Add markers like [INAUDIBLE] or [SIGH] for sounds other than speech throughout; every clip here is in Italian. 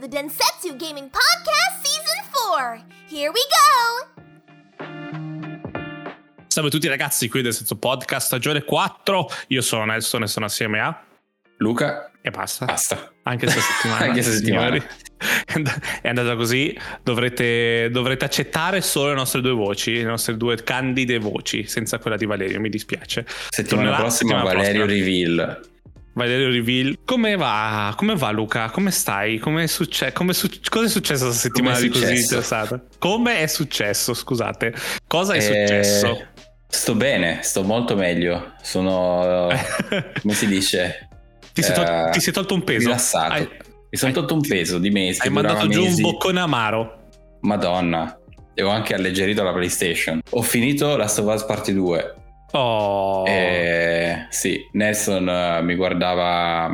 the Densetsu Gaming Podcast Season 4. Here we go! Salve a tutti ragazzi, qui del Senso Podcast stagione 4. Io sono Nelson e sono assieme a Luca e basta. Basta. Anche questa settimana. [LAUGHS] Anche questa settimana. È andata così. Dovrete, dovrete accettare solo le nostre due voci, le nostre due candide voci, senza quella di Valerio. Mi dispiace. Settimana Tornerà prossima settimana Valerio prossima. Reveal. Valerio Reveal. Come va? Come va Luca? Come stai? Come è succe- come su- cosa è successo questa settimana di così interessata? Come è successo? Scusate. Cosa è Eh, successo? Sto bene, sto molto meglio. Sono, [LAUGHS] come si dice? Ti sei, tol- Eh, ti sei tolto un peso? Rilassato. Hai- Mi sono hai- tolto un peso di mesi. Hai mandato giù un mesi. boccone amaro. Madonna. E ho anche alleggerito la PlayStation. Ho finito la of Us Part 2. Oh. Eh, sì, Nelson eh, mi guardava,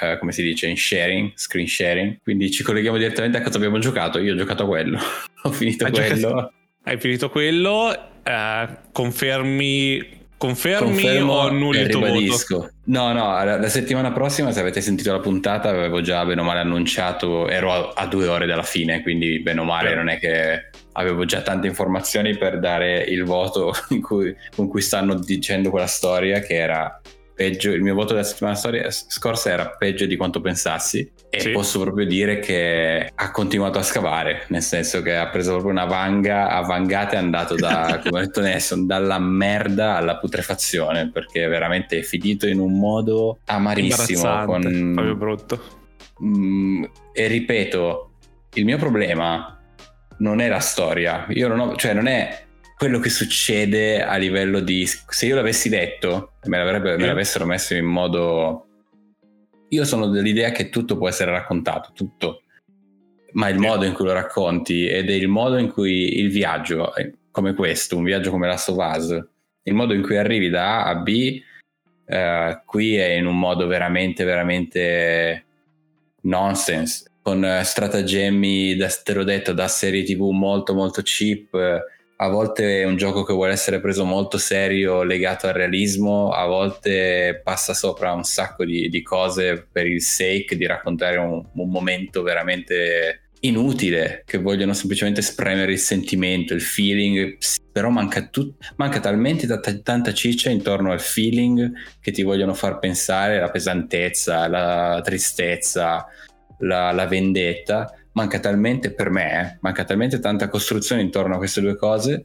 eh, come si dice, in sharing, screen sharing. Quindi ci colleghiamo direttamente a cosa abbiamo giocato. Io ho giocato a quello. [LAUGHS] ho finito Hai quello. giocato- Hai finito quello? eh, confermi. Confermi Confermo o annulli il tuo voto? No, no, la, la settimana prossima, se avete sentito la puntata, avevo già bene o male annunciato, ero a, a due ore dalla fine, quindi bene o male Sì. non è che avevo già tante informazioni per dare il voto [LAUGHS] cui- con cui stanno dicendo quella storia che era peggio, il mio voto della settimana storia- scorsa era peggio di quanto pensassi e Sì. posso proprio dire che ha continuato a scavare, nel senso che ha preso proprio una vanga, a vangate è andato da, [LAUGHS] come ha detto Nelson, dalla merda alla putrefazione, perché veramente è finito in un modo amarissimo. Con, proprio brutto. Mm, e ripeto, il mio problema non è la storia, io non ho, cioè non è quello che succede a livello di se io l'avessi detto me, l'avrebbe- me l'avessero messo in modo io sono dell'idea che tutto può essere raccontato tutto. Ma il modo in cui lo racconti ed è il modo in cui il viaggio eh, come questo un viaggio come Last of Us il modo in cui arrivi da A a B eh, qui è in un modo veramente veramente nonsense con eh, stratagemmi da te l'ho detto da serie tv molto molto cheap eh, a volte è un gioco che vuole essere preso molto serio legato al realismo a volte passa sopra un sacco di, di cose per il sake di raccontare un, un momento veramente inutile che vogliono semplicemente spremere il sentimento il feeling però manca, tut- manca talmente tanta, tanta ciccia intorno al feeling che ti vogliono far pensare la pesantezza la tristezza la, la vendetta manca talmente per me eh, manca talmente tanta costruzione intorno a queste due cose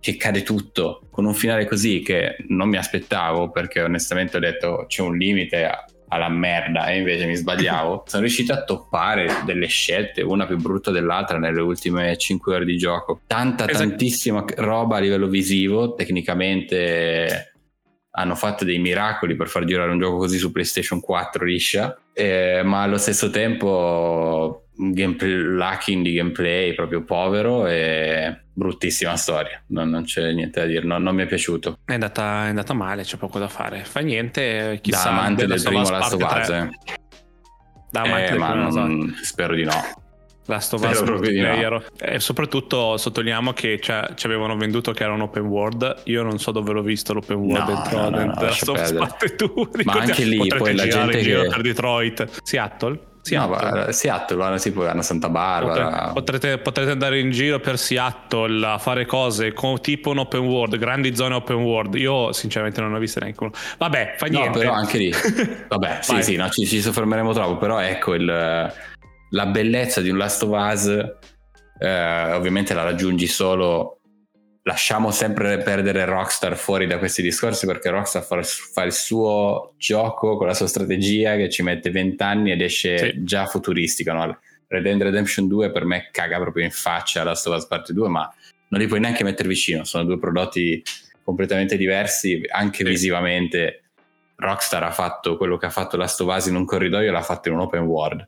che cade tutto con un finale così che non mi aspettavo perché onestamente ho detto c'è un limite a- alla merda e invece mi sbagliavo [LAUGHS] sono riuscito a toppare delle scelte una più brutta dell'altra nelle ultime 5 ore di gioco tanta Esatto. tantissima roba a livello visivo tecnicamente hanno fatto dei miracoli per far girare un gioco così su PlayStation 4 liscia, eh, ma allo stesso tempo gameplay, lacking di gameplay proprio povero e bruttissima storia. Non, non c'è niente da dire, non, non mi è piaciuto. È andata, è andata male, c'è poco da fare. Fa niente, chissà. da amante del primo Us Last of Us, 3. eh. Da amante Eh, del ma non- spero di no. Last of Us no. E soprattutto sottolineiamo che c'è- ci avevano venduto che era un open world. Io non so dove l'ho visto l'open world No, dentro, no, no, dentro no, Last of Us perdere. Parte 2. [LAUGHS] Ma anche lì, poi la gente che- per Detroit. Seattle? No, Seattle. ma Seattle, hanno tipo hanno Santa Barbara. Potre- Potrete, potrete andare in giro per Seattle a fare cose con tipo un open world, grandi zone open world. Io, sinceramente, non ne ho viste neanche uno. Vabbè, fa No, niente. però anche lì. [LAUGHS] Vabbè, sì, sì, no, ci, ci soffermeremo troppo, però ecco il- la bellezza di un Last of Us, eh, ovviamente la raggiungi solo. Lasciamo sempre perdere Rockstar fuori da questi discorsi perché Rockstar fa, fa il suo gioco con la sua strategia che ci mette 20 anni ed esce Sì. già futuristica. No? Red Dead Redemption 2 per me caga proprio in faccia Last of Us Part 2, ma non li puoi neanche mettere vicino, sono due prodotti completamente diversi, anche Sì. visivamente. Rockstar ha fatto quello che ha fatto Last of Us in un corridoio, l'ha fatto in un open world.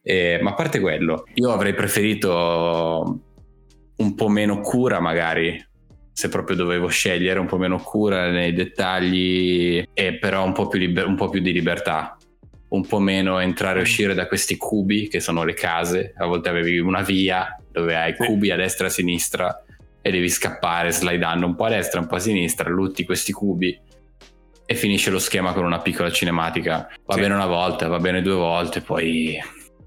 Eh, ma a parte quello, io avrei preferito un po' meno cura, magari. Se proprio dovevo scegliere un po' meno cura nei dettagli, e però un po' più, liber- un po' più di libertà. Un po' meno entrare e uscire da questi cubi che sono le case. A volte avevi una via dove hai cubi a destra e a sinistra e devi scappare slidando un po' a destra, un po' a sinistra, lutti questi cubi e finisce lo schema con una piccola cinematica. Va Sì. bene una volta, va bene due volte, poi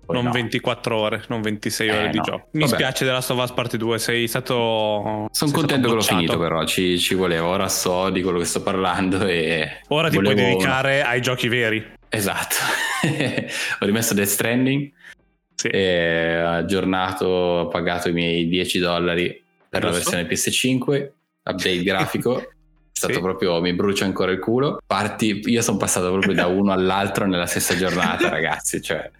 Poi non no. 24 ore, non 26 ore Eh, di no. gioco. Mi Vabbè. spiace della Last of Us Part 2, sei stato... Sono sei contento stato che l'ho finito però, ci, ci voleva, ora so di quello che sto parlando e... Ora ti puoi volevo- dedicare ai giochi veri. Esatto, [LAUGHS] ho rimesso Death Stranding Sì. e ho aggiornato, ho pagato i miei 10 dollari per la Giusto. versione PS5, update [LAUGHS] grafico. È stato Sì. proprio, mi brucia ancora il culo. Parti, io sono passato proprio da uno all'altro nella stessa giornata, [LAUGHS] ragazzi. Cioè,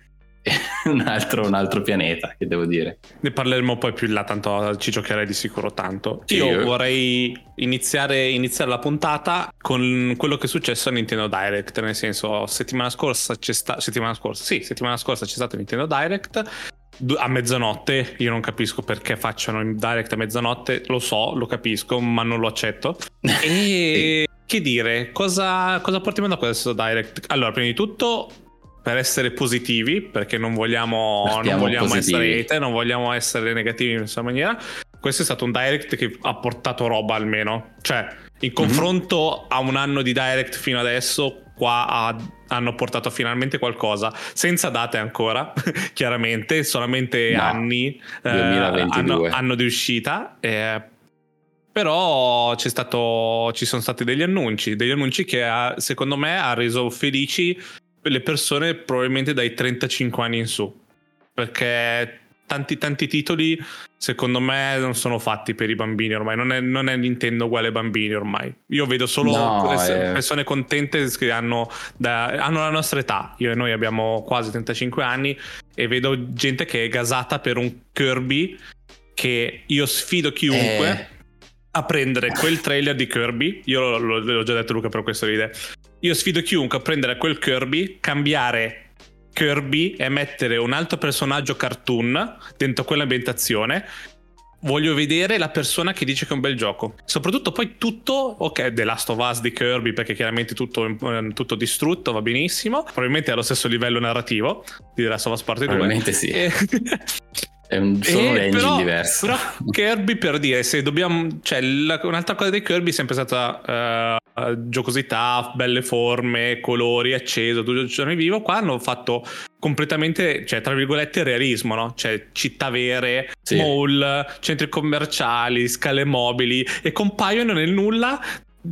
[LAUGHS] un altro, un altro pianeta, che devo dire. Ne parleremo poi più in là, tanto ci giocherei di sicuro tanto. Io io- vorrei iniziare, iniziare la puntata con quello che è successo a Nintendo Direct, nel senso settimana scorsa c'è sta- settimana scorsa, sì, settimana scorsa c'è stato Nintendo Direct a mezzanotte, io non capisco perché facciano il Direct a mezzanotte, lo so, lo capisco, ma non lo accetto. [LAUGHS] E che dire, cosa, cosa portiamo da questo Direct? Allora, prima di tutto, per essere positivi, perché non vogliamo, non vogliamo essere hater, non vogliamo essere negativi in questa maniera. Questo è stato un Direct che ha portato roba almeno. Cioè, in confronto a un anno di Direct fino adesso, qua ha- hanno portato finalmente qualcosa. Senza date ancora, [LAUGHS] chiaramente, solamente No, anni eh, 2022. anno, anno di uscita. eh, però c'è stato, ci sono stati degli annunci, degli annunci che ha- secondo me ha reso felici le persone probabilmente dai 35 anni in su. Perché tanti, tanti titoli secondo me non sono fatti per i bambini ormai. Non è, non è Nintendo uguale ai bambini ormai. Io vedo solo No, eh. persone contente che hanno, da- hanno la nostra età. Io e noi abbiamo quasi 35 anni e vedo gente che è gasata per un Kirby che io sfido chiunque Eh, a prendere quel trailer di Kirby. Io l'ho già detto Luca, per questo ride. Io sfido chiunque a prendere quel Kirby, cambiare Kirby e mettere un altro personaggio cartoon dentro quell'ambientazione. Voglio vedere la persona che dice che è un bel gioco. Soprattutto poi tutto, ok, The Last of Us di Kirby, perché chiaramente tutto, eh, tutto distrutto, va benissimo. Probabilmente è allo stesso livello narrativo di The Last of Us Part 2. probabilmente sì. E- [LAUGHS] È un, sono un engine però, diverso. Però Kirby per dire, se dobbiamo... Cioè, la- un'altra cosa di Kirby è sempre stata eh, giocosità, belle forme, colori, acceso, tutto il giorno vivo. Qua hanno fatto completamente, cioè, tra virgolette, realismo, no? Cioè, città vere, Sì. mall, centri commerciali, scale mobili e compaiono nel nulla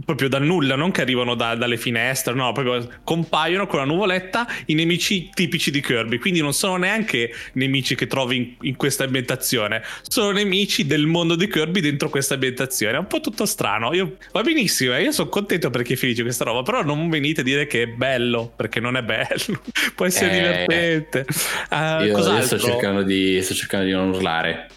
proprio dal nulla, non che arrivano da- dalle finestre, no, proprio compaiono con la nuvoletta i nemici tipici di Kirby, quindi non sono neanche nemici che trovi in, in questa ambientazione, sono nemici del mondo di Kirby dentro questa ambientazione, è un po' tutto strano, io, va benissimo, eh, io sono contento perché è felice questa roba, però non venite a dire che è bello, perché non è bello, [LAUGHS] può essere Eh, divertente. Eh, Io, io sto, cercando di, sto cercando di non urlare.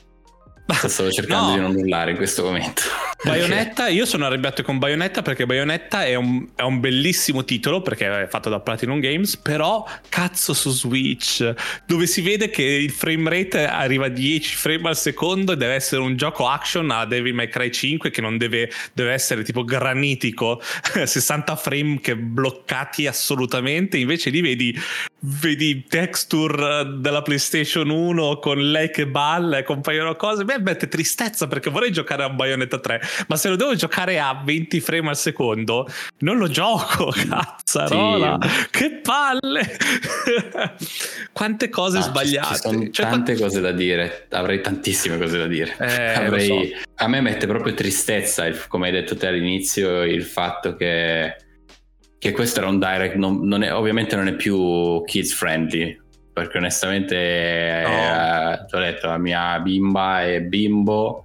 Sto cercando No. di non urlare in questo momento. [LAUGHS] Bayonetta, io sono arrabbiato con Bayonetta perché Bayonetta è un, è un bellissimo titolo perché è fatto da Platinum Games, però cazzo su Switch, dove si vede che il frame rate arriva a 10 frame al secondo e deve essere un gioco action a Devil May Cry 5 che non deve, deve essere tipo granitico, [LAUGHS] 60 frame che bloccati assolutamente, invece lì vedi, vedi texture della PlayStation 1 con lei che balla e compaiono cose, mi mette tristezza perché vorrei giocare a Bayonetta 3 ma se lo devo giocare a 20 frame al secondo, non lo gioco, [LAUGHS] cazzarola. Che palle! [LAUGHS] Quante cose Ah, sbagliate. Ci sono Cioè, tante cose da dire. Avrei tantissime cose da dire. Eh, [LAUGHS] Avrei- so. A me mette proprio tristezza, il- come hai detto te all'inizio, il fatto che, che questo era un direct. Non, non è- ovviamente non è più kids friendly. Perché onestamente, eh, ti ho detto, la mia bimba e bimbo,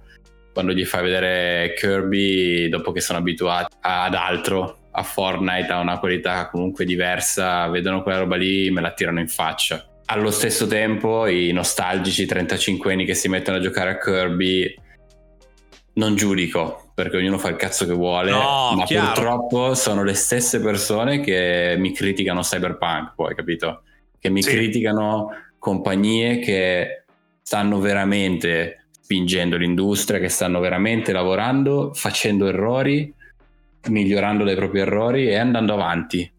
quando gli fai vedere Kirby, dopo che sono abituati ad altro, a Fortnite, a una qualità comunque diversa, vedono quella roba lì, me la tirano in faccia. Allo stesso tempo, i nostalgici 35 anni che si mettono a giocare a Kirby, non giudico perché ognuno fa il cazzo che vuole, No, ma chiaro. purtroppo sono le stesse persone che mi criticano Cyberpunk, poi capito? Che mi Sì. criticano compagnie che stanno veramente spingendo l'industria, che stanno veramente lavorando, facendo errori, migliorando dai propri errori e andando avanti.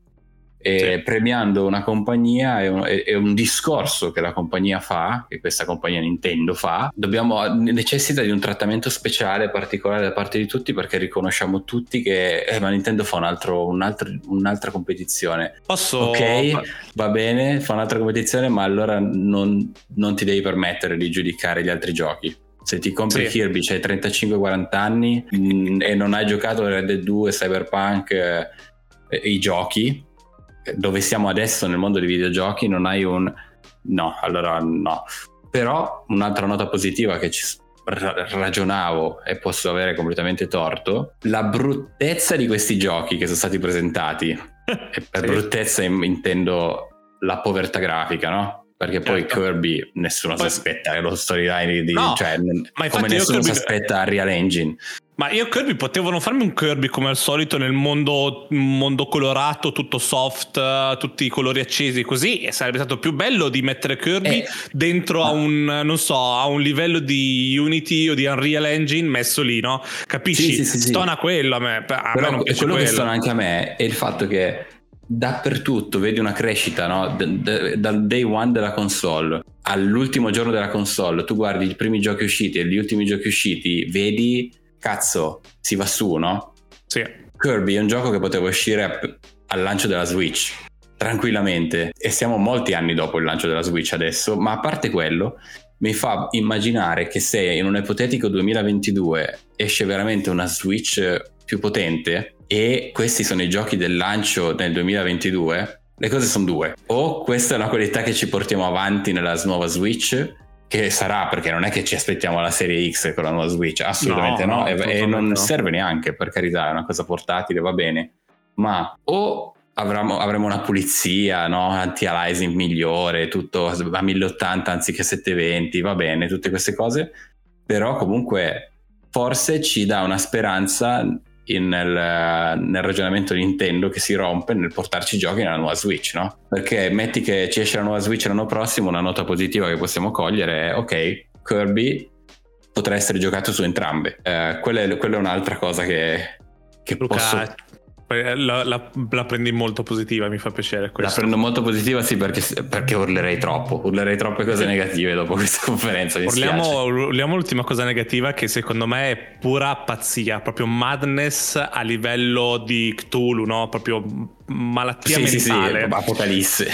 E sì. premiando una compagnia e un, è un, discorso che la compagnia fa, che questa compagnia Nintendo fa, dobbiamo, necessita di un trattamento speciale, particolare da parte di tutti perché riconosciamo tutti che eh, ma Nintendo fa un altro, un altro, un'altra competizione. Posso... Ok, va bene, fa un'altra competizione, ma allora non, non ti devi permettere di giudicare gli altri giochi. Se ti compri sì. Kirby, c'hai 35-40 anni mh, mm, e non hai giocato Red Dead 2, Cyberpunk, eh, i giochi, dove siamo adesso nel mondo dei videogiochi non hai un no, allora no. Però un'altra nota positiva che ci ragionavo e posso avere completamente torto, la bruttezza di questi giochi che sono stati presentati. e per sì. bruttezza intendo la povertà grafica, no? Perché poi certo. Kirby nessuno poi... si aspetta lo storyline di, no, cioè, come nessuno Kirby... si aspetta Real Engine. Ma io Kirby potevano farmi un Kirby come al solito nel mondo, mondo colorato, tutto soft, tutti i colori accesi così e sarebbe stato più bello di mettere Kirby eh, dentro ma... a un non so, a un livello di Unity o di Unreal Engine messo lì, no? Capisci? Sì, sì, sì, stona quello a me. A Però me quello, quello che stona anche a me è il fatto che dappertutto vedi una crescita no? d- d- dal day one della console all'ultimo giorno della console tu guardi i primi giochi usciti e gli ultimi giochi usciti vedi cazzo si va su no? Sì. Kirby è un gioco che poteva uscire al lancio della Switch tranquillamente e siamo molti anni dopo il lancio della Switch adesso ma a parte quello mi fa immaginare che se in un ipotetico 2022 esce veramente una Switch più potente e questi sono i giochi del lancio nel 2022, le cose sono due. O questa è una qualità che ci portiamo avanti nella nuova Switch, che sarà perché non è che ci aspettiamo la serie X con la nuova Switch, assolutamente no, no, no e, non no. serve neanche per carità, è una cosa portatile, va bene, ma o avremo, avremo una pulizia, no? anti-aliasing migliore, tutto a 1080 anziché 720, va bene, tutte queste cose, però comunque forse ci dà una speranza in, nel, nel, ragionamento Nintendo che si rompe nel portarci giochi nella nuova Switch, no? Perché metti che ci esce la nuova Switch l'anno prossimo, una nota positiva che possiamo cogliere è ok, Kirby potrà essere giocato su entrambe. Eh, quella, è, quella, è, un'altra cosa che, che Luca, posso la, la, la, prendi molto positiva, mi fa piacere. Questo. La prendo molto positiva, sì, perché, perché, urlerei troppo. Urlerei troppe cose negative dopo questa [LAUGHS] conferenza. Urliamo, urliamo, l'ultima cosa negativa, che secondo me è pura pazzia, proprio madness a livello di Cthulhu, no? Proprio malattia sì, mentale. Sì, sì, apocalisse.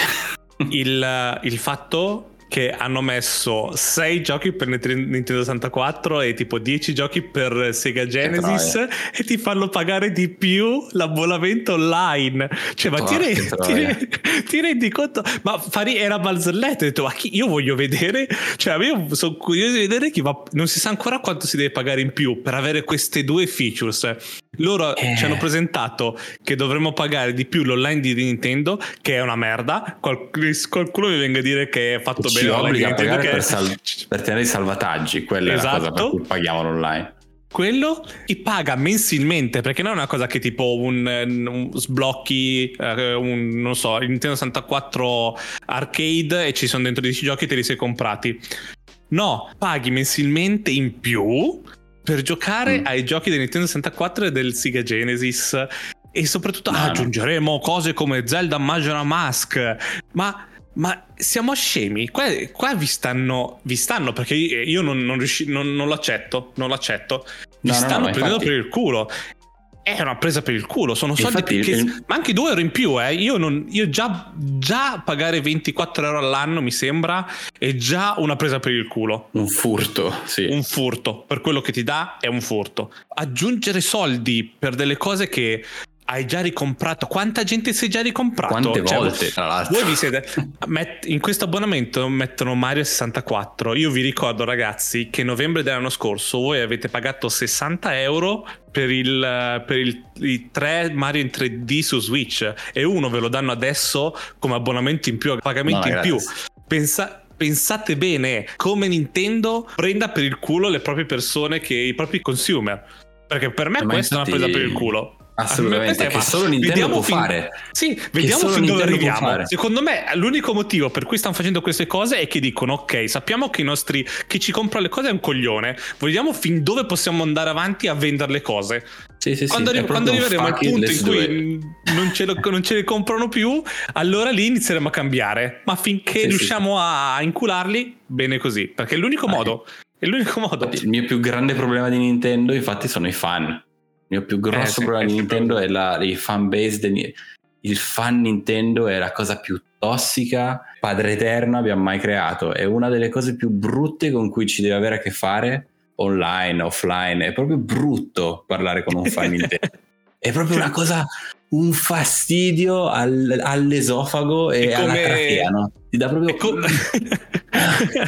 Il, il fatto che hanno messo 6 giochi per Nintendo 64 e tipo 10 giochi per Sega Genesis e ti fanno pagare di più l'abbonamento online. Cioè, ma ti, re- ti, ti, rendi conto? Ma fari- era balzelletto, ho detto, ma chi- io voglio vedere, cioè io sono curioso di vedere chi va, non si sa ancora quanto si deve pagare in più per avere queste due features. Loro eh. ci hanno presentato che dovremmo pagare di più l'online di Nintendo, che è una merda. Qual- qualcuno mi venga a dire che è fatto ci bene. Obbliga a pagare che... per, sal- per, tenere i salvataggi, quella esatto. è la cosa per esatto. cui paghiamo l'online. Quello ti paga mensilmente perché non è una cosa che tipo un, un sblocchi eh, un, non so il Nintendo 64 arcade e ci sono dentro 10 giochi e te li sei comprati no paghi mensilmente in più per giocare mm. ai giochi del Nintendo 64 e del Sega Genesis e soprattutto no, aggiungeremo no. cose come Zelda Majora Mask ma ma siamo scemi? Qua, qua vi, stanno, vi stanno perché io non, non, riusci, non, non l'accetto, non l'accetto. Vi no, stanno no, prendendo infatti... per il culo è una presa per il culo. Sono soldi Infatti, che, il... ma anche 2 euro in più. Eh. Io, non, io già, già, pagare 24 euro all'anno mi sembra è già una presa per il culo. Un furto, sì. Un furto. Per quello che ti dà è un furto. Aggiungere soldi per delle cose che hai già ricomprato. Quanta gente si è già ricomprato? Quante cioè, volte, tra l'altro? Voi vi siete. Met, in questo abbonamento mettono Mario 64. Io vi ricordo, ragazzi, che novembre dell'anno scorso voi avete pagato 60 euro per, il, per il, i 3 Mario in 3D su Switch e uno ve lo danno adesso come abbonamento in più, pagamenti no, in più. Pensa, pensate bene come Nintendo prenda per il culo le proprie persone, che, i propri consumer. Perché per me Ma questa infatti... è una presa per il culo Assolutamente, che solo Nintendo vediamo può fin... fare. Sì, vediamo fin dove arriviamo. Secondo me l'unico motivo per cui stanno facendo queste cose è che dicono ok, sappiamo che i nostri chi ci compra le cose è un coglione, vediamo fin dove possiamo andare avanti a vendere le cose. Sì, sì, quando, sì, arri- quando arriveremo al punto in cui non ce, lo, non ce, le comprano più, allora lì inizieremo a cambiare. Ma finché riusciamo a incularli, bene così. Perché è l'unico ah, modo. È l'unico modo. Il mio più grande problema di Nintendo, infatti, sono i fan mio più grosso eh, problema di Nintendo è la, il fan base. De, il fan Nintendo è la cosa più tossica, padre eterno abbiamo mai creato. È una delle cose più brutte con cui ci deve avere a che fare online, offline. È proprio brutto parlare con un fan [LAUGHS] Nintendo. È proprio una cosa un fastidio al, all'esofago e come... alla trachea, no? Ti dà proprio... Com- [LAUGHS]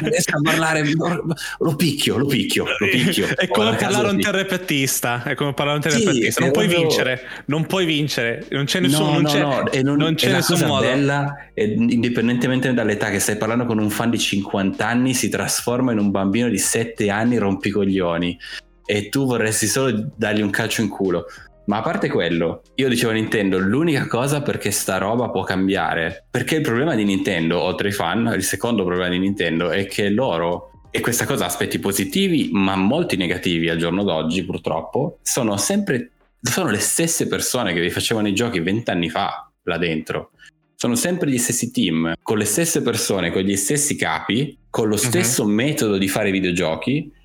riesco a parlare, lo picchio, lo picchio, lo picchio. È come parlare un terrapettista, è come parlare un terrapettista, sì, non puoi proprio... vincere, non puoi vincere, non c'è nessun, no, non no, c'è, no, e non, non c'è nessun modo. bella, indipendentemente dall'età che stai parlando con un fan di 50 anni, si trasforma in un bambino di 7 anni rompicoglioni e tu vorresti solo dargli un calcio in culo. Ma a parte quello, io dicevo a Nintendo, l'unica cosa perché sta roba può cambiare, perché il problema di Nintendo, oltre ai fan, il secondo problema di Nintendo è che loro, e questa cosa ha aspetti positivi, ma molti negativi al giorno d'oggi purtroppo, sono sempre, sono le stesse persone che vi facevano i giochi vent'anni fa là dentro. Sono sempre gli stessi team, con le stesse persone, con gli stessi capi, con lo mhm. stesso uh-huh. metodo di fare videogiochi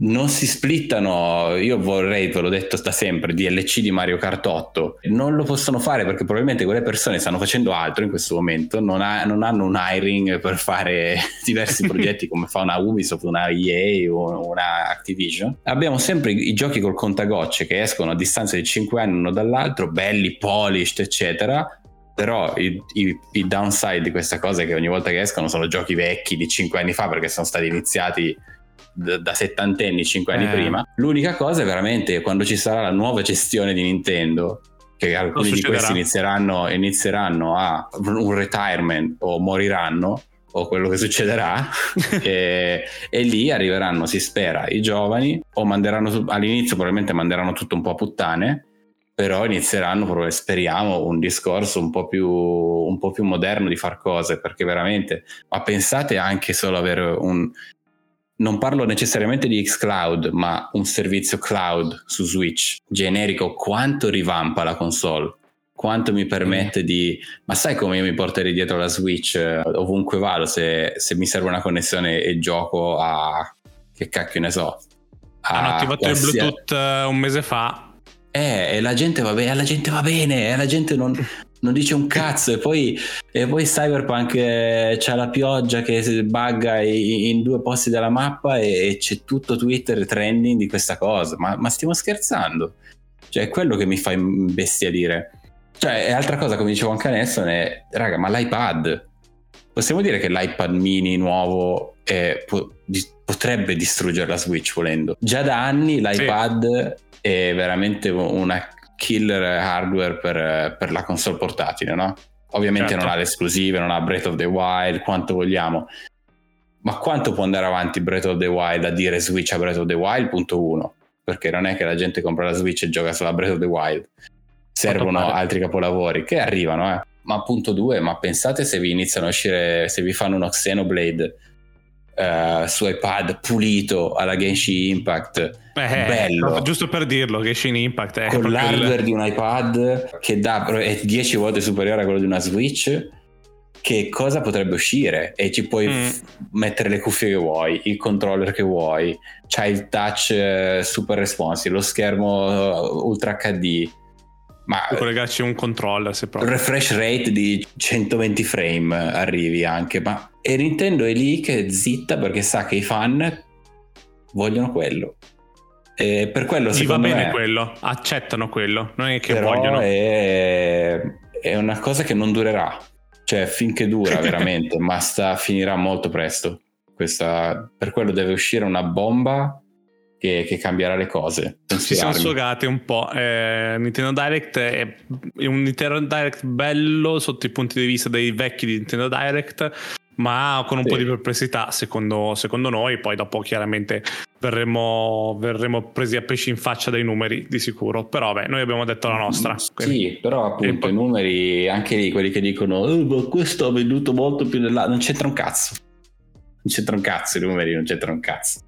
non si splittano, io vorrei, ve l'ho detto da sempre, DLC di Mario Kart 8, non lo possono fare perché probabilmente quelle persone stanno facendo altro in questo momento, non, ha, non hanno un hiring per fare [LAUGHS] diversi [LAUGHS] progetti come fa una Ubisoft, una EA o una Activision. Abbiamo sempre i, i giochi col contagocce che escono a distanza di 5 anni uno dall'altro, belli, polished, eccetera, però il, il, il, downside di questa cosa è che ogni volta che escono sono giochi vecchi di 5 anni fa perché sono stati iniziati da, settantenni, cinque anni eh. prima. L'unica cosa è veramente quando ci sarà la nuova gestione di Nintendo, che alcuni di questi inizieranno, inizieranno a un retirement o moriranno, o quello che succederà [LAUGHS] e, e, lì arriveranno si spera i giovani o manderanno all'inizio probabilmente manderanno tutto un po' a puttane però inizieranno speriamo un discorso un po' più un po' più moderno di far cose perché veramente ma pensate anche solo avere un non parlo necessariamente di xCloud, ma un servizio cloud su Switch generico, quanto rivampa la console? Quanto mi permette di... Ma sai come io mi porterei dietro la Switch eh, ovunque vado se, se, mi serve una connessione e gioco a... che cacchio ne so? Hanno attivato qualsiasi... il Bluetooth uh, un mese fa. Eh, e la gente va bene, la gente va bene, e la gente non, [LAUGHS] non dice un cazzo e poi, e poi Cyberpunk eh, c'è la pioggia che bugga in, due posti della mappa e, e, c'è tutto Twitter trending di questa cosa. Ma, ma stiamo scherzando? Cioè è quello che mi fa imbestialire. Cioè è altra cosa come dicevo anche adesso è raga ma l'iPad. Possiamo dire che l'iPad mini nuovo è, po- di, potrebbe distruggere la Switch volendo. Già da anni l'iPad sì. è veramente una killer hardware per, per la console portatile, no? Ovviamente certo. non ha le esclusive, non ha Breath of the Wild, quanto vogliamo. Ma quanto può andare avanti Breath of the Wild a dire Switch a Breath of the Wild? Punto uno. Perché non è che la gente compra la Switch e gioca solo a Breath of the Wild. Servono altri capolavori che arrivano, eh. Ma punto due, ma pensate se vi iniziano a uscire, se vi fanno uno Xenoblade uh, su iPad pulito alla Genshin Impact eh, bello giusto per dirlo Genshin Impact è con l'hardware il... di un iPad che dà, è 10 volte superiore a quello di una Switch che cosa potrebbe uscire e ci puoi mm. f- mettere le cuffie che vuoi, il controller che vuoi, c'hai il touch uh, super responsive, lo schermo ultra HD. Ma puoi collegarci un controller se proprio. Refresh rate di 120 frame arrivi anche, ma e Nintendo è lì che è zitta perché sa che i fan vogliono quello. E per quello Gli va bene me, quello, accettano quello, non è che vogliono. È, è una cosa che non durerà, cioè finché dura [LAUGHS] veramente, ma sta, finirà molto presto. Questa, per quello deve uscire una bomba che, che, cambierà le cose. Si sono sfogate un po'. Eh, Nintendo Direct è, è, un Nintendo Direct bello sotto i punti di vista dei vecchi di Nintendo Direct, ma con un Sì. po' di perplessità secondo, secondo noi, poi dopo chiaramente verremo, verremo presi a pesci in faccia dai numeri di sicuro, però beh, noi abbiamo detto la nostra. quindi- Sì, però appunto poi- i numeri, anche lì quelli che dicono "Eh, ma questo ha venduto molto più dell'altro, non c'entra un cazzo. Non c'entra un cazzo, i numeri non c'entra un cazzo.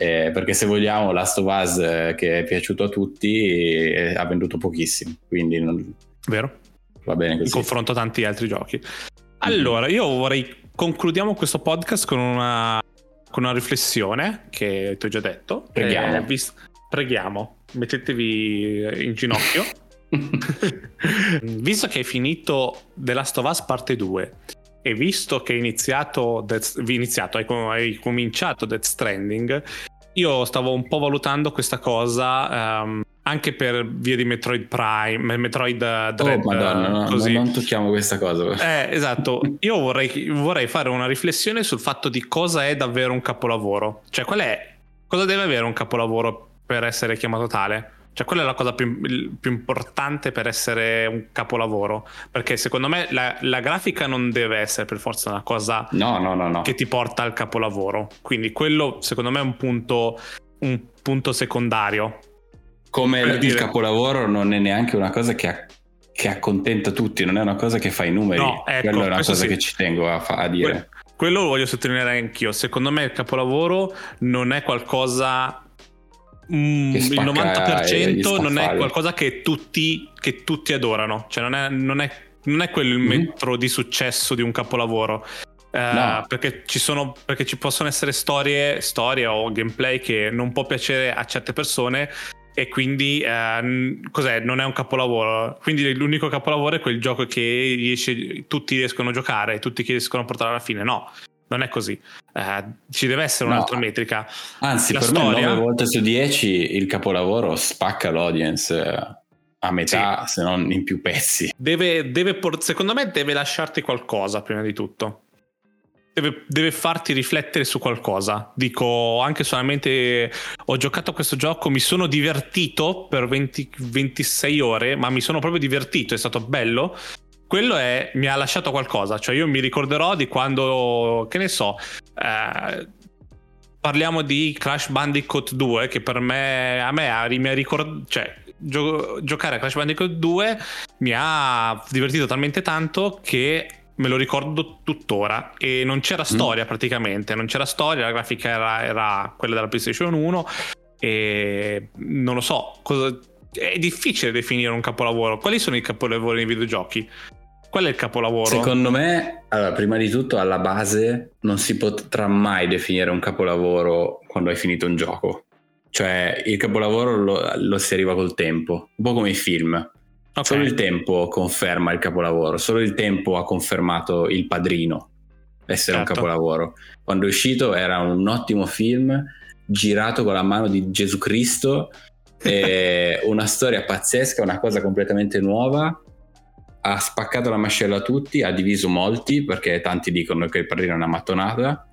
Eh, perché se vogliamo Last of Us eh, che è piaciuto a tutti eh, ha venduto pochissimo, quindi non- Vero? va bene in così. confronto a tanti altri giochi. Allora, io vorrei concludiamo questo podcast con una, con una riflessione che ti ho già detto. Preghiamo. Eh, vis- preghiamo, mettetevi in ginocchio. [LAUGHS] [LAUGHS] visto che hai finito The Last of Us parte 2 e visto che hai iniziato, Death- iniziato hai, hai cominciato Death Stranding, io stavo un po' valutando questa cosa ehm, anche per via di Metroid Prime, Metroid eh, Dread, oh madonna, no, così. non tocchiamo questa cosa. Eh, esatto. Io vorrei, vorrei fare una riflessione sul fatto di cosa è davvero un capolavoro. Cioè, qual è. Cosa deve avere un capolavoro per essere chiamato tale? Cioè, qual è la cosa più, più importante per essere un capolavoro? Perché secondo me la, la grafica non deve essere per forza una cosa No, no, no, no. che ti porta al capolavoro. Quindi quello, secondo me, è un punto, un punto secondario. Come il dire- capolavoro non è neanche una cosa che, che accontenta tutti, non è una cosa che fa i numeri. No, ecco, Quella è una cosa sì. che ci tengo a, a dire. Que- quello lo voglio sottolineare anch'io. Secondo me il capolavoro non è qualcosa. Mm, il spacca 90% gli non è qualcosa che tutti, che tutti adorano. Cioè, non è, non è- non è quello il Mhm. metro di successo di un capolavoro. Eh, No. perché, ci sono, perché ci possono essere storie, storie o gameplay che non può piacere a certe persone e quindi eh, cos'è? Non è un capolavoro. Quindi l'unico capolavoro è quel gioco che riesce- tutti riescono a giocare tutti riescono a portare alla fine. No, non è così. Eh, ci deve essere No. un'altra metrica. Anzi, La per storia- me 9 volte su 10 il capolavoro spacca l'audience eh, a metà, se non in più pezzi. Deve, deve por- secondo me deve lasciarti qualcosa prima di tutto. Deve, deve farti riflettere su qualcosa. Dico anche solamente ho giocato a questo gioco, mi sono divertito per 20 26 ore, ma mi sono proprio divertito, è stato bello. Quello è, mi ha lasciato qualcosa, cioè io mi ricorderò di quando, che ne so, eh, parliamo di Crash Bandicoot 2 che per me, a me ha, mi ha ricordato, cioè gio- giocare a Crash Bandicoot 2 mi ha divertito talmente tanto che me lo ricordo tuttora e non c'era storia praticamente, non c'era storia, la grafica era, era quella della PlayStation 1 e non lo so, cosa- è difficile definire un capolavoro. Quali sono i capolavori nei videogiochi? Qual è il capolavoro? Secondo me, allora, prima di tutto, alla base non si potrà mai definire un capolavoro quando hai finito un gioco. Cioè, il capolavoro lo, lo si arriva col tempo, un po' come i film. Ok. Solo il tempo conferma il capolavoro, solo il tempo ha confermato Il Padrino essere Certo. un capolavoro. Quando è uscito era un ottimo film girato con la mano di Gesù Cristo, [LAUGHS] una storia pazzesca, una cosa completamente nuova. Ha spaccato la mascella a tutti, ha diviso molti perché tanti dicono che il padrino è una mattonata.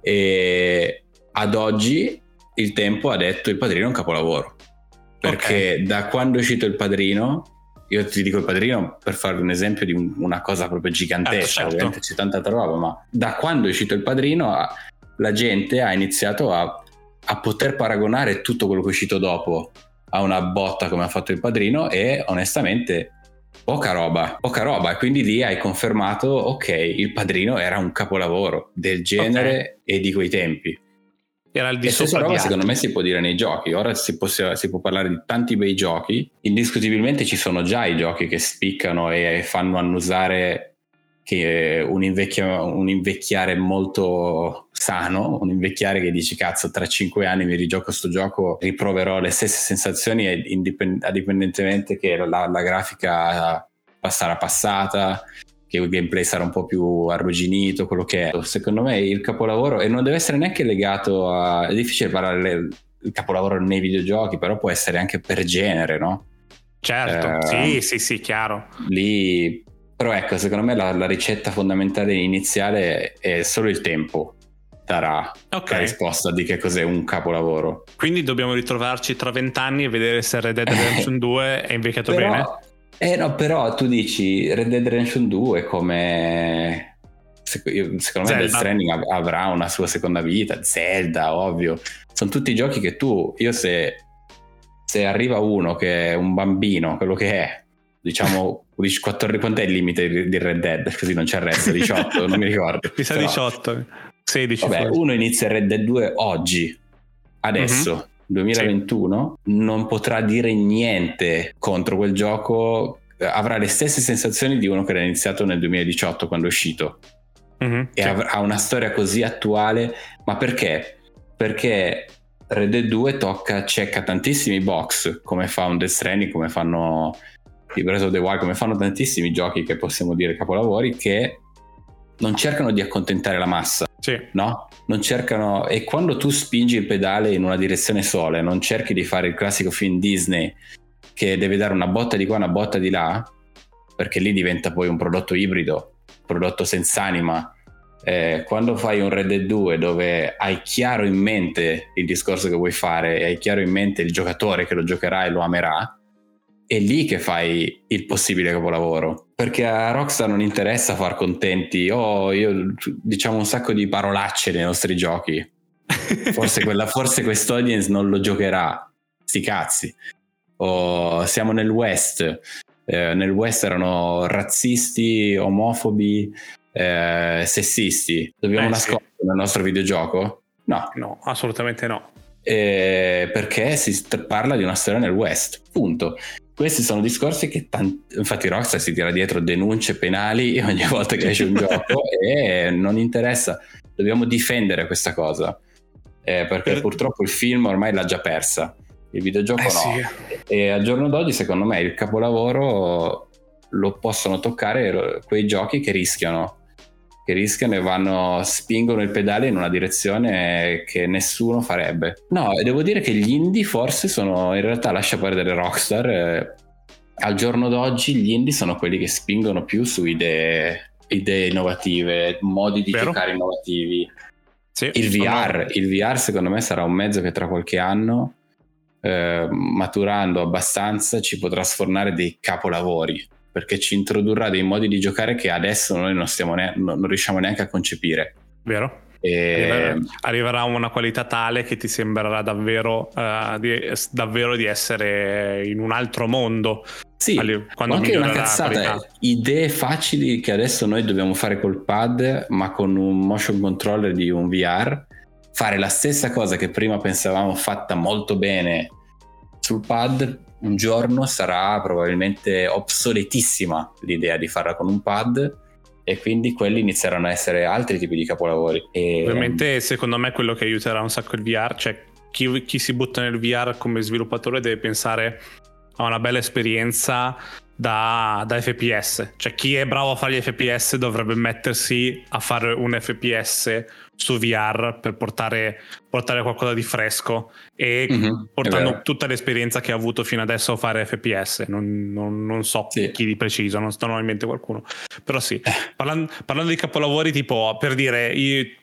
E ad oggi il tempo ha detto il padrino è un capolavoro. Perché da quando è uscito il padrino, io ti dico il padrino per fare un esempio di un- una cosa proprio gigantesca, Certo, certo. ovviamente c'è tanta roba, ma da quando è uscito il padrino la gente ha iniziato a, a poter paragonare tutto quello che è uscito dopo a una botta come ha fatto il padrino e onestamente poca roba, poca roba e quindi lì hai confermato ok, il padrino era un capolavoro del genere e di quei tempi. Era il di stessa sopra roba secondo me si può dire nei giochi. Ora si, possa- si può parlare di tanti bei giochi. Indiscutibilmente ci sono già i giochi che spiccano e fanno annusare che un, invecchia- un invecchiare molto sano, un invecchiare che dici cazzo tra cinque anni mi rigioco sto gioco, riproverò le stesse sensazioni indipend- indipendentemente che la, la grafica sarà passata, che il gameplay sarà un po' più arrugginito, quello che è. Secondo me il capolavoro, e non deve essere neanche legato a... è difficile parlare il capolavoro nei videogiochi, però può essere anche per genere, no? Certo, Eh, sì, sì, sì, chiaro. Lì... Però ecco, secondo me la, la ricetta fondamentale iniziale è solo il tempo darà Ok. la risposta di che cos'è un capolavoro. Quindi dobbiamo ritrovarci tra vent'anni e vedere se Red Dead Redemption [LAUGHS] 2 è invecchiato bene. Però, eh no, però tu dici Red Dead Redemption 2 come secondo me. Death Stranding avrà una sua seconda vita, Zelda, ovvio. Sono tutti giochi che tu, io se, se arriva uno che è un bambino, quello che è, diciamo 14, quanto è il limite di Red Dead? Così non c'è il resto, 18, non mi ricordo. Mi sa 18, 16. Vabbè, forse. uno inizia Red Dead 2 oggi, adesso. Mm-hmm. 2021 sì. non potrà dire niente contro quel gioco avrà le stesse sensazioni di uno che era iniziato nel 2018 quando è uscito mm-hmm, e sì. ha una storia così attuale ma perché? perché Red Dead 2 tocca, cecca tantissimi box come fa un Death Stranding come fanno i Breath of the Wild come fanno tantissimi giochi che possiamo dire capolavori che non cercano di accontentare la massa sì. no? non cercano e quando tu spingi il pedale in una direzione sola non cerchi di fare il classico film Disney che deve dare una botta di qua una botta di là perché lì diventa poi un prodotto ibrido prodotto senza anima eh, quando fai un Red Dead 2 dove hai chiaro in mente il discorso che vuoi fare e hai chiaro in mente il giocatore che lo giocherà e lo amerà è lì che fai il possibile capolavoro. Perché a Rockstar non interessa far contenti, oh, io diciamo un sacco di parolacce nei nostri giochi. Forse, quella, [LAUGHS] forse quest'audience non lo giocherà. Sti cazzi. O siamo nel West. Eh, nel West erano razzisti, omofobi, eh, sessisti. Dobbiamo eh, nascondere sì. nel nostro videogioco? No. No, assolutamente no. Eh, perché si parla di una storia nel West, punto. Questi sono discorsi che tanti, infatti Rockstar si tira dietro denunce penali [LAUGHS] ogni volta che esce un [LAUGHS] gioco e non interessa, dobbiamo difendere questa cosa eh, perché per... purtroppo il film ormai l'ha già persa, il videogioco eh, no. Sì. E al giorno d'oggi secondo me il capolavoro lo possono toccare quei giochi che rischiano che rischiano e vanno, spingono il pedale in una direzione che nessuno farebbe. No, e devo dire che gli indie forse sono, in realtà lascia perdere Rockstar, eh, al giorno d'oggi gli indie sono quelli che spingono più su idee, idee innovative, modi di Vero? giocare innovativi. Sì, il VR, il VR secondo me sarà un mezzo che tra qualche anno, eh, maturando abbastanza, ci potrà sfornare dei capolavori perché ci introdurrà dei modi di giocare che adesso noi non, ne- non riusciamo neanche a concepire. Vero? E... Arriverà una qualità tale che ti sembrerà davvero, uh, di, davvero di essere in un altro mondo. Sì, quando anche una cazzata, idee facili che adesso noi dobbiamo fare col pad, ma con un motion controller di un VR, fare la stessa cosa che prima pensavamo fatta molto bene sul pad, un giorno sarà probabilmente obsoletissima l'idea di farla con un pad e quindi quelli inizieranno a essere altri tipi di capolavori. E... Ovviamente secondo me quello che aiuterà un sacco il VR, cioè chi, chi si butta nel VR come sviluppatore deve pensare a una bella esperienza da, da, FPS. Cioè, chi è bravo a fare gli FPS dovrebbe mettersi a fare un FPS su VR per portare, portare qualcosa di fresco e mm-hmm, portando tutta l'esperienza che ha avuto fino adesso a fare FPS. Non, non, non so sì. chi di preciso, non sto in mente qualcuno. Però sì, eh. parlando, parlando, di capolavori, tipo per dire,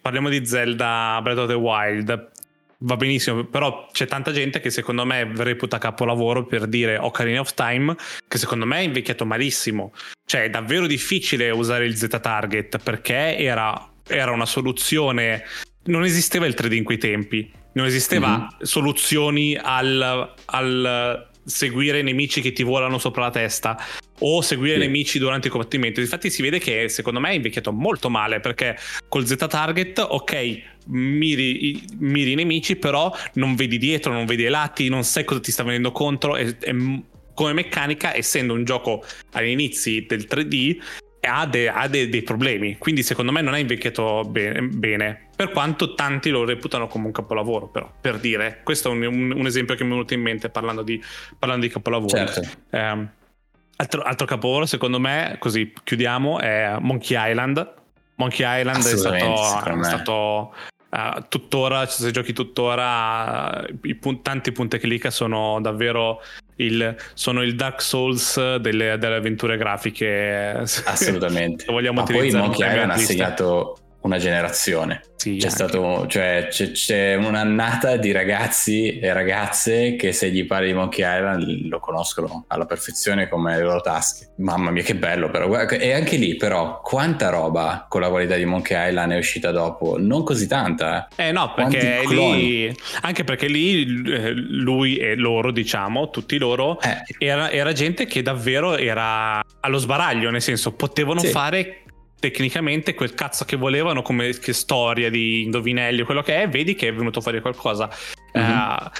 parliamo di Zelda Breath of the Wild va benissimo, però c'è tanta gente che secondo me reputa capolavoro per dire Ocarina of Time, che secondo me è invecchiato malissimo. Cioè è davvero difficile usare il Z-Target perché era, era una soluzione... Non esisteva il 3D in quei tempi, non esisteva mm-hmm. soluzioni al, al seguire nemici che ti volano sopra la testa o seguire sì. nemici durante il combattimento. Infatti si vede che secondo me è invecchiato molto male perché col Z target, ok, miri, miri i nemici, però non vedi dietro, non vedi ai lati, non sai cosa ti sta venendo contro. E, e, come meccanica, essendo un gioco agli inizi del 3D, ha, de, ha de, dei problemi. Quindi, secondo me, non è invecchiato bene, bene, Per quanto tanti lo reputano come un capolavoro, però per dire, questo è un, un, un esempio che mi è venuto in mente parlando di, parlando di capolavori. Certo. Eh, altro, altro capolavoro, secondo me, così chiudiamo, è Monkey Island. Monkey Island è stato, è stato Uh, tuttora, se giochi tuttora, i pun- tanti punti clic sono davvero il, sono il Dark Souls delle, delle avventure grafiche. Assolutamente. [LAUGHS] vogliamo Ma poi Monkey Island ha segnato una generazione. Sì, C'è, stato, cioè, c'è, c'è un'annata di ragazzi e ragazze che se gli parli di Monkey Island lo conoscono alla perfezione come le loro tasche. Mamma mia che bello però. E anche lì però quanta roba con la qualità di Monkey Island è uscita dopo? Non così tanta. Eh no, Quanti perché lì, anche perché lì eh, lui e loro, diciamo, tutti loro, Eh, era, era gente che davvero era allo sbaraglio, nel senso potevano Sì. fare tecnicamente quel cazzo che volevano come che storia di indovinelli o quello che è, vedi che è venuto fuori qualcosa. Mhm. Eh,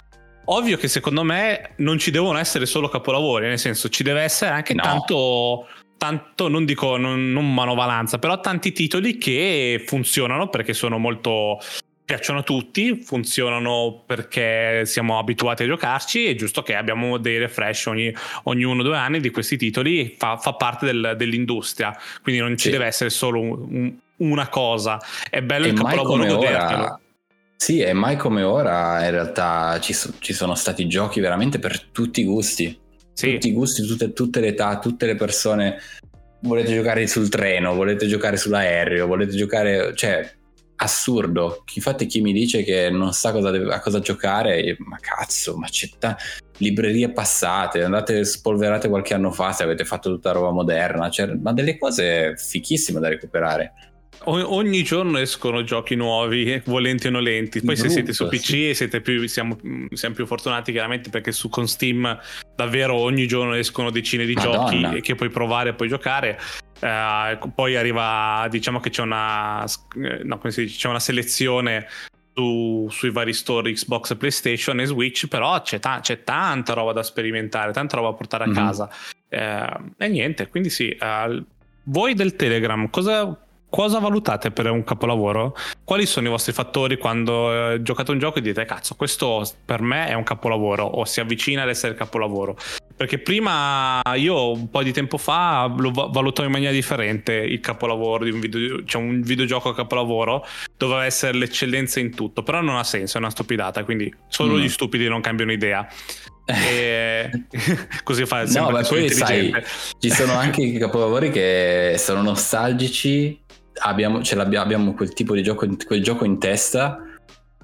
ovvio che secondo me non ci devono essere solo capolavori, nel senso ci deve essere anche No. tanto tanto non dico non, non manovalanza, però tanti titoli che funzionano perché sono molto piacciono a tutti, funzionano perché siamo abituati a giocarci, è giusto che abbiamo dei refresh ogni, ogni uno o due anni di questi titoli, fa, fa parte del- dell'industria, quindi non ci Sì. deve essere solo un- un- una cosa, è bello e il mai capolavoro come godertelo. ora. Sì, e mai come ora in realtà ci, so- ci sono stati giochi veramente per tutti i gusti. Sì. tutti i gusti, tutte, tutte le età, tutte le persone. Volete giocare sul treno, volete giocare sull'aereo, volete giocare. cioè, assurdo. Infatti, chi mi dice che non sa cosa deve- a cosa giocare, io, ma cazzo, ma c'è ta- librerie passate, andate spolverate qualche anno fa se avete fatto tutta roba moderna, cioè, ma delle cose fichissime da recuperare. O- ogni giorno escono giochi nuovi, volenti o nolenti. Poi se Brutto, siete su PC e siete più, siamo, siamo più fortunati chiaramente perché su con Steam davvero ogni giorno escono decine di Madonna. giochi che puoi provare e puoi giocare. Eh, poi arriva, diciamo che c'è una, eh, no, come si dice, c'è una selezione su- sui vari store Xbox, PlayStation e Switch, però c'è, ta- c'è tanta roba da sperimentare, tanta roba da portare a Mhm. casa. Eh, e niente, quindi sì, eh, voi del Telegram, cosa, cosa valutate per un capolavoro? Quali sono i vostri fattori quando eh, giocate un gioco e dite cazzo, questo per me è un capolavoro o si avvicina ad essere capolavoro? Perché prima io un po' di tempo fa lo va- valutavo in maniera differente il capolavoro di un video, cioè un videogioco a capolavoro doveva essere l'eccellenza in tutto, però non ha senso, è una stupidata, quindi solo Mm. gli stupidi non cambiano idea. [LAUGHS] E... [LAUGHS] così fa No, sempre ma che sono poi sai, ci sono anche i capolavori che sono nostalgici, abbiamo, abbiamo quel tipo di gioco, quel gioco in testa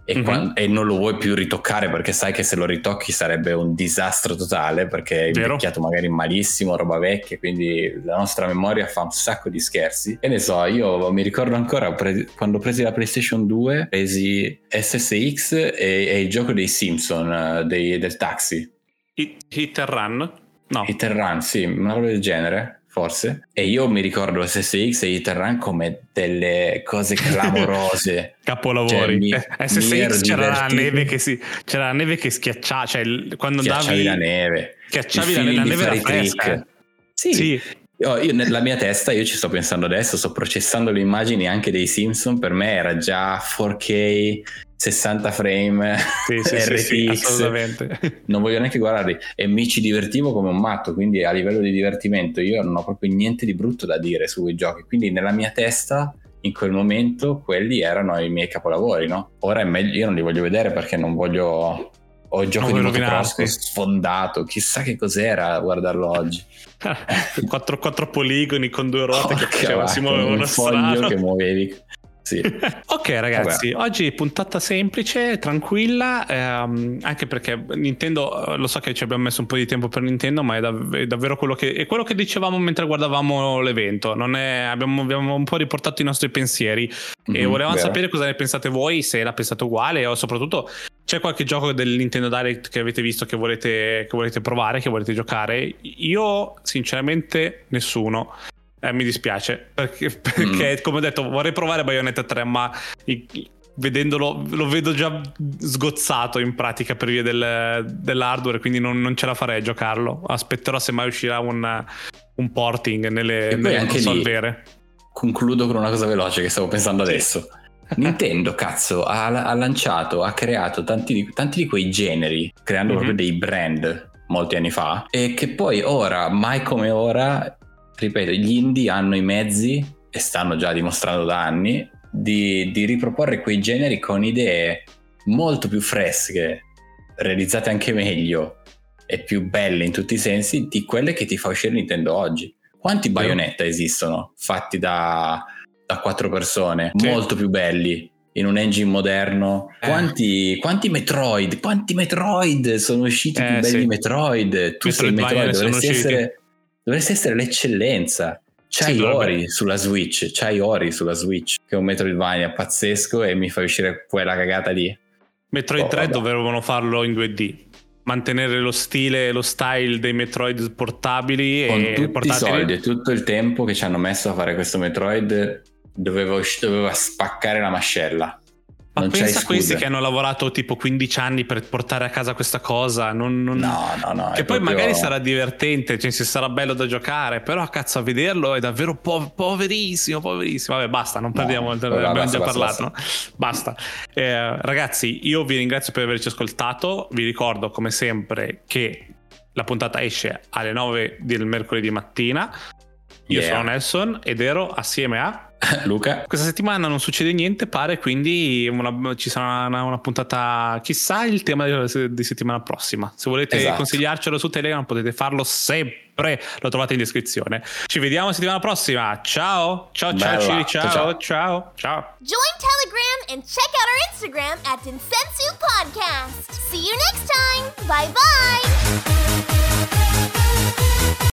e, Mhm. quan- e non lo vuoi più ritoccare perché sai che se lo ritocchi sarebbe un disastro totale perché è Vero. invecchiato magari malissimo, roba vecchia, quindi la nostra memoria fa un sacco di scherzi. E ne so, io mi ricordo ancora pre- quando presi la PlayStation 2, presi SSX e, e il gioco dei Simpson, dei- del taxi. Hit, hit and run? No. Hit and Run, sì, una roba del genere, forse. E io mi ricordo SSX e Hit and Run come delle cose clamorose. [LAUGHS] Capolavori. Cioè, mi- Eh, mi SSX c'era la neve che si c'era la neve che schiacciava, cioè quando Schiacciavi andavi la neve. schiacciavi la, la neve era fresca. trick. Sì, Sì. Io, io nella mia testa, io ci sto pensando adesso, sto processando le immagini anche dei Simpson, per me era già 4K, 60 frame, Sì, sì, [LAUGHS] sì, sì, RTX, assolutamente. non voglio neanche guardarli e mi ci divertivo come un matto, quindi a livello di divertimento io non ho proprio niente di brutto da dire sui giochi, quindi nella mia testa in quel momento quelli erano i miei capolavori, no? Ora è meglio, io non li voglio vedere perché non voglio... Ho il gioco Non di motocross sfondato, chissà che cos'era guardarlo oggi. [LAUGHS] quattro, quattro poligoni con due ruote [LAUGHS] che Porca faceva, si muovevano un foglio strano. che muovevi. Sì. [LAUGHS] ok ragazzi, oggi puntata semplice, tranquilla, ehm, anche perché Nintendo, eh, lo so che ci abbiamo messo un po' di tempo per Nintendo, ma è, dav- è davvero quello che, è quello che dicevamo mentre guardavamo l'evento, Non è- abbiamo, abbiamo un po' riportato i nostri pensieri e Mhm, volevamo vero. sapere cosa ne pensate voi, se la pensate uguale o soprattutto c'è qualche gioco del Nintendo Direct che avete visto che volete, che volete provare, che volete giocare. Io sinceramente nessuno. Eh, mi dispiace. Perché, perché, come ho detto vorrei provare Bayonetta 3 ma vedendolo lo vedo già sgozzato in pratica per via del, dell'hardware quindi non, non ce la farei a giocarlo. Aspetterò se mai uscirà un, un porting nelle, nelle anche console vere. Concludo con una cosa veloce che stavo pensando adesso. Nintendo, cazzo, ha, ha lanciato, ha creato tanti di, tanti di quei generi, creando Mhm. proprio dei brand molti anni fa, e che poi ora, mai come ora, ripeto, gli indie hanno i mezzi, e stanno già dimostrando da anni, di, di riproporre quei generi con idee molto più fresche, realizzate anche meglio e più belle in tutti i sensi di quelle che ti fa uscire Nintendo oggi. Quanti Vero. Bayonetta esistono fatti da da quattro persone, Sì. molto più belli. In un engine moderno, Eh. quanti, quanti Metroid? Quanti Metroid sono usciti Eh, più belli sì. Metroid? Tu sei Metroid, ne sono dovresti usciti. essere, dovresti essere l'eccellenza. C'hai Sì, Ori sulla Switch, c'hai Ori sulla Switch, che è un Metroidvania pazzesco e mi fa uscire quella cagata lì. Metroid Oh, 3 vabbè. dovevano farlo in 2D. Mantenere lo stile e lo style dei Metroid portabili Con e tutti i portatili. soldi e tutto il tempo che ci hanno messo a fare questo Metroid, doveva, usci- doveva spaccare la mascella. Ma non pensa a questi che hanno lavorato tipo 15 anni per portare a casa questa cosa. Non, non- No, no, no. Che poi proprio- magari sarà divertente, cioè se sarà bello da giocare, però cazzo a vederlo è davvero po- poverissimo, poverissimo. Vabbè, basta, non parliamo, vabbè, abbiamo basta, già basta, parlato. no? Basta. Eh, ragazzi, io vi ringrazio per averci ascoltato. Vi ricordo come sempre che la puntata esce alle 9 del mercoledì mattina. Io Yeah. sono Nelson ed ero assieme a [LAUGHS] Luca, questa settimana non succede niente, pare, quindi una- ci sarà una, una puntata, chissà il tema di, di settimana prossima. Se volete Esatto. consigliarcelo su Telegram potete farlo sempre, lo trovate in descrizione. Ci vediamo la settimana prossima, ciao, ciao, ciao. Ciri, Ciao, ciao, ciao. ciao, ciao. Join Telegram and check out our Instagram at Insensu Podcast. See you next time. Bye bye.